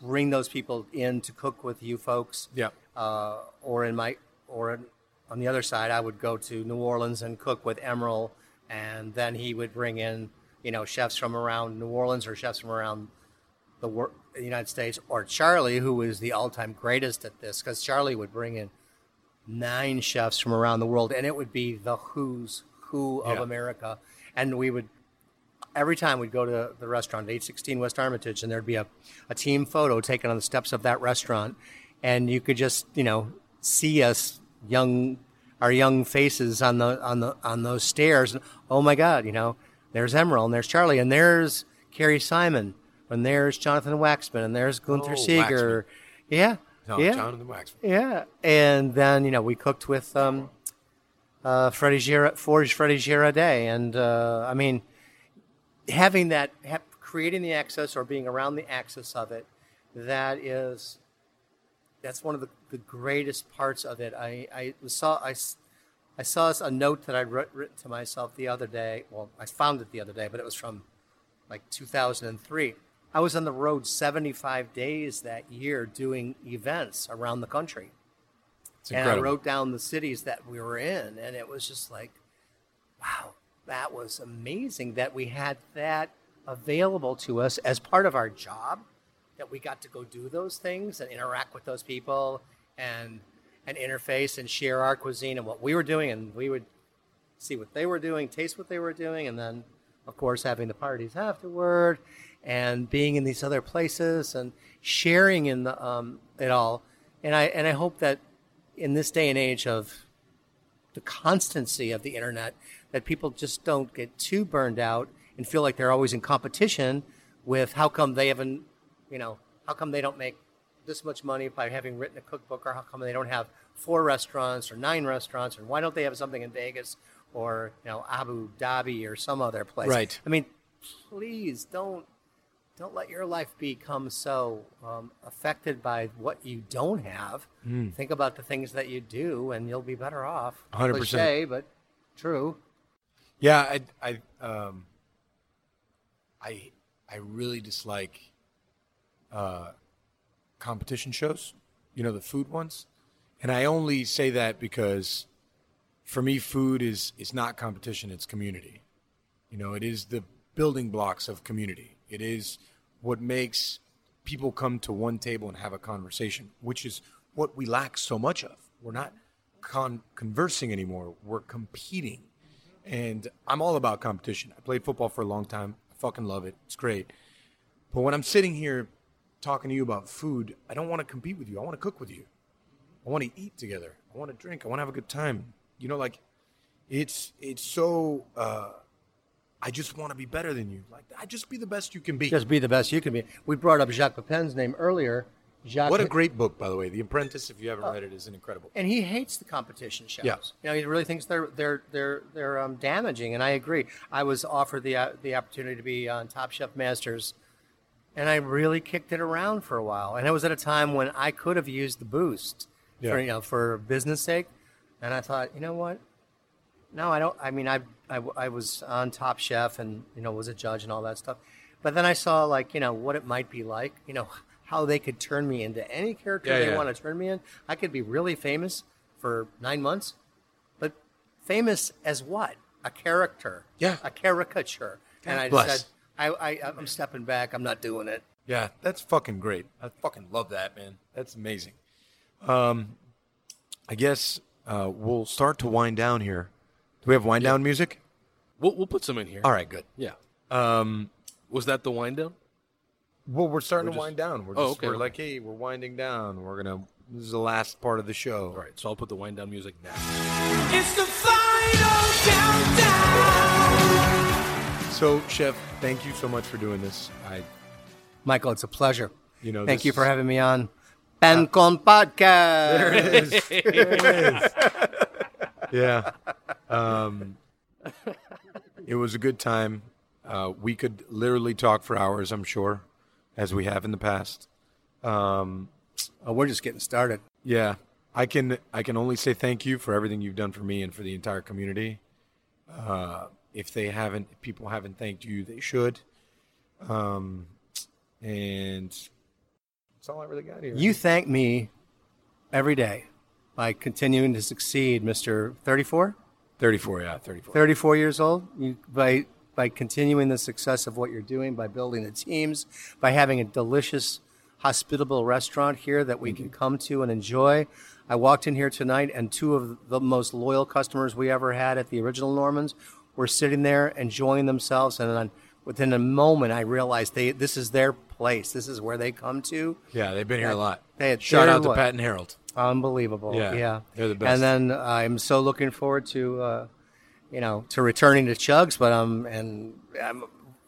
bring those people in to cook with you folks. Yeah, uh, or in my or in, on the other side, I would go to New Orleans and cook with Emeril, and then he would bring in you know chefs from around New Orleans or chefs from around the, wor- the United States, or Charlie, who is the all-time greatest at this, because Charlie would bring in nine chefs from around the world, and it would be the who's who of Yeah. America, and we would every time we'd go to the restaurant at 816 West Armitage, and there'd be a, a team photo taken on the steps of that restaurant, and you could just you know see us young our young faces on the on the on those stairs. And, oh my God, you know, there's Emeril, and there's Charlie, and there's Carrie Simon, and there's Jonathan Waxman, and there's Gunther Oh, Seeger. Yeah, no, yeah, Jonathan Waxman. yeah. And then you know we cooked with um, uh, Freddie Gira, Forge Freddie Girardet, and uh, I mean having that, ha- creating the access or being around the access of it, that is, that's one of the, the greatest parts of it. I, I saw I, I saw a note that I wrote written to myself the other day. Well, I found it the other day, but it was from like 2003. I was on the road 75 days that year doing events around the country. And I wrote down the cities that we were in, and it was just like, wow, that was amazing that we had that available to us as part of our job, that we got to go do those things and interact with those people and and interface and share our cuisine and what we were doing, and we would see what they were doing, taste what they were doing, and then, of course, having the parties afterward and being in these other places and sharing in the um, it all. And I and I hope that in this day and age of the constancy of the internet, that people just don't get too burned out and feel like they're always in competition with how come they haven't, you know, how come they don't make this much money by having written a cookbook, or how come they don't have four restaurants or nine restaurants, or why don't they have something in Vegas or you know Abu Dhabi or some other place? Right. I mean, please don't don't let your life become so um, affected by what you don't have. Think about the things that you do, and you'll be better off. 100%. But true. Yeah, I, I, um, I, I really dislike uh, competition shows. You know, the food ones, and I only say that because, for me, food is is not competition; it's community. You know, it is the building blocks of community. It is what makes people come to one table and have a conversation, which is what we lack so much of. We're not con- conversing anymore. We're competing. And I'm all about competition. I played football for a long time. I fucking love it. It's great. But when I'm sitting here talking to you about food, I don't want to compete with you. I want to cook with you. I want to eat together. I want to drink. I want to have a good time. You know, like it's it's so uh I just want to be better than you. Like I just be the best you can be. Just be the best you can be. We brought up Jacques Pepin's name earlier. Jacques What a great book, by the way. The Apprentice, if you haven't read it, is an incredible. and he hates the competition shows. Yeah. You know, he really thinks they're they're they're they're um, damaging, and I agree. I was offered the uh, the opportunity to be on Top Chef Masters, and I really kicked it around for a while. And it was at a time when I could have used the boost Yeah. for you know for business sake, and I thought, you know what? No, I don't. I mean, I, I I was on Top Chef and you know was a judge and all that stuff, but then I saw like you know what it might be like. You know how they could turn me into any character Yeah, they yeah. want to turn me in. I could be really famous for nine months, but famous as what? a character, Yeah. a caricature, and I bless. said, I, I, I'm stepping back. I'm not doing it. Yeah, that's fucking great. I fucking love that, man. That's amazing. Um, I guess uh, we'll start to wind down here. Do we have wind down music? We'll, we'll put some in here. All right, good. Yeah. Um, was that the wind down? Well, we're starting We're to just- wind down. We're Oh, just, okay. we're like, hey, we're winding down. We're gonna. This is the last part of the show. All right, so I'll put the wind down music now. It's the final countdown. So, Chef, thank you so much for doing this. I, Michael, it's a pleasure. you know, Thank you for having me on Pancon Podcast. There it is. There it is. Yeah. Um, it was a good time. Uh, we could literally talk for hours, I'm sure, as we have in the past. Um, Oh, we're just getting started. yeah, I can I can only say thank you for everything you've done for me and for the entire community. Uh, if they haven't, if people haven't thanked you, they should. Um, and that's all I really got here. You thank me every day by continuing to succeed, Mr. 34? 34, yeah, 34. 34 years old you, by by continuing the success of what you're doing by building the teams by having a delicious hospitable restaurant here that we can come to and enjoy i walked in here tonight and two of the most loyal customers we ever had at the original normans were sitting there enjoying themselves and then within a moment i realized they this is their place this is where they come to Yeah, they've been here a lot. They had- Shout out to? Pat and Harold. Unbelievable. Yeah, Yeah. they're the best. And then I'm so looking forward to, uh, you know, to returning to Chugs, but I'm, and I'm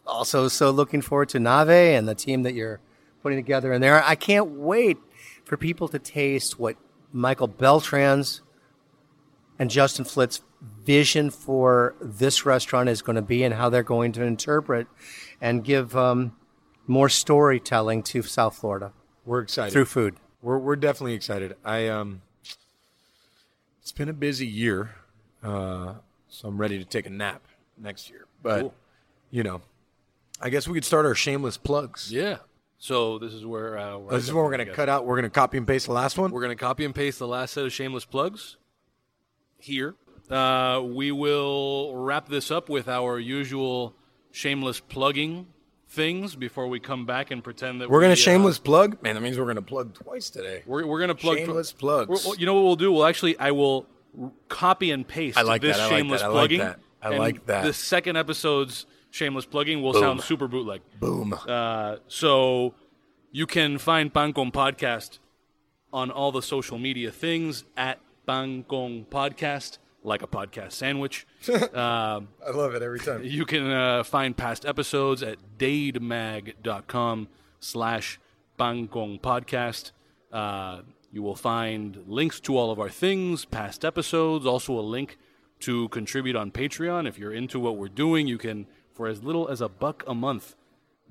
also so looking forward to Nave and the team that you're putting together in there. I can't wait for people to taste what Michael Beltran's and Justin Flitt's vision for this restaurant is going to be and how they're going to interpret and give um, more storytelling to South Florida We're excited. through food. We're we're definitely excited. I um, it's been a busy year, uh, so I'm ready to take a nap next year. But Cool. you know, I guess we could start our shameless plugs. Yeah. So this is where, uh, where I This is where we're gonna cut out. We're gonna copy and paste the last one. We're going to copy and paste the last set of shameless plugs here. Uh, we will wrap this up with our usual shameless plugging things before we come back and pretend that We're we, gonna uh, shameless plug. Man, that means we're gonna plug twice today. We're, we're going to plug Shameless plugs. We're- you know what we'll do? We'll actually, I will r- copy and paste I like this that, I like shameless that, I like plugging. that, I like that. The second episode's shameless plugging will Boom. sound super bootleg. Boom. Uh, so you can find Pancon Podcast on all the social media things at Pancon Podcast, like a podcast sandwich. um, I love it every time. you can uh, find past episodes at dademag.com slash Pancon Podcast. Uh, you will find links to all of our things, past episodes, also a link to contribute on Patreon. If you're into what we're doing, you can, for as little as a buck a month,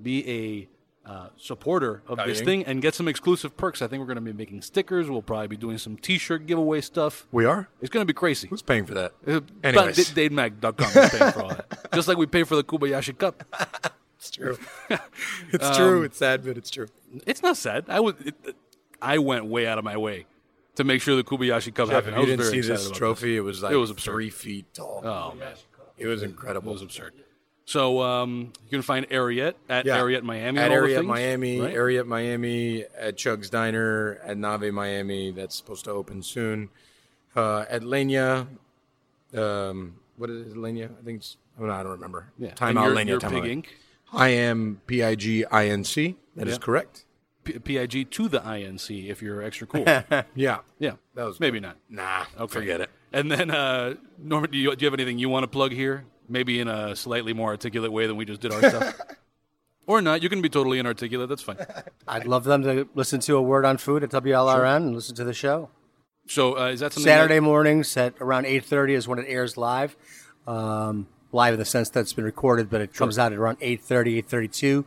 be a uh, supporter of this thing and get some exclusive perks. I think we're going to be making stickers. We'll probably be doing some T-shirt giveaway stuff. We are. It's going to be crazy. Who's paying for that? Uh, Anyways. DadeMag.com is paying for all that. Just like we pay for the Kubayashi Cup. It's true. it's true. It's sad, but it's true. It's not sad. I was, it, I went way out of my way to make sure the Kubayashi Cup Jeff, happened. I you was didn't very see this trophy, it was like It was absurd. three feet tall. Oh man, It was incredible. it was absurd. So um, you can find Ariete at Yeah. Ariete Miami. at Ariete Miami, right? Ariete Miami, at Chug's Diner, at Nave Miami. That's supposed to open soon. Uh, at Lenia, um, what is it, Lenia? I think it's. Oh, no, I don't remember. Yeah. Time and out, you're, Lenia. time Pig out. Inc. I am P I G I N C. That is Yeah. correct. PIG to the INC if you're extra cool. Yeah. yeah, That was maybe not. Nah. Okay. Forget it. And then, uh, Norman, do you, do you have anything you want to plug here? Maybe in a slightly more articulate way than we just did our stuff. Or not. You can be totally inarticulate. That's fine. I'd love them to listen to a word on food at WLRN and listen to the show. So uh, is that something? Saturday That, mornings at around 8.30 is when it airs live. Um, live in the sense that it's been recorded, but it comes out at around 8.30, 8.32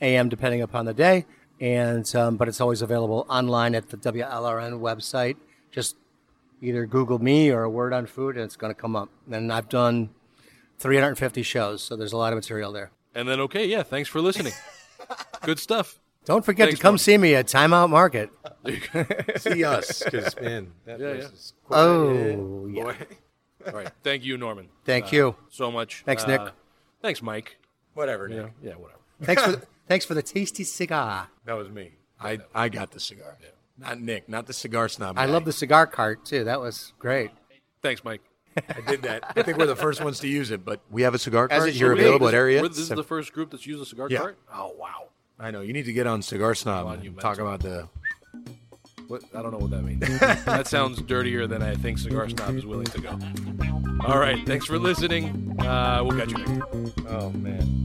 a.m. depending upon the day. And um, But it's always available online at the WLRN website. Just either Google me or a word on food and it's going to come up. And I've done 350 shows, so there's a lot of material there. and then okay, yeah. Thanks for listening. Good stuff. Don't forget Thanks, to come Mark. see me at Timeout Market. See us, because man, that Yeah, place yeah. is quite- Oh, yeah. Boy. All right. Thank you, Norman. Thank uh, you. so much. Thanks, Uh, Nick. Thanks, Mike. Whatever. You Nick. know, yeah, whatever. Thanks for the, thanks for the tasty cigar. That was me. I, I got the cigar. Not Nick, not the cigar snob. I guy. love the cigar cart too. That was great. Thanks, Mike. I did that. I think we're the first ones to use it, but we have a cigar cart. You're available at. This is so, the first group that's used a cigar yeah. cart. Oh wow! I know. You need to get on Cigar Snob on, and talk about the. What I don't know what that means. that sounds dirtier than I think Cigar Snob is willing to go. All right, thanks for listening. Uh, we'll catch you next. Oh man,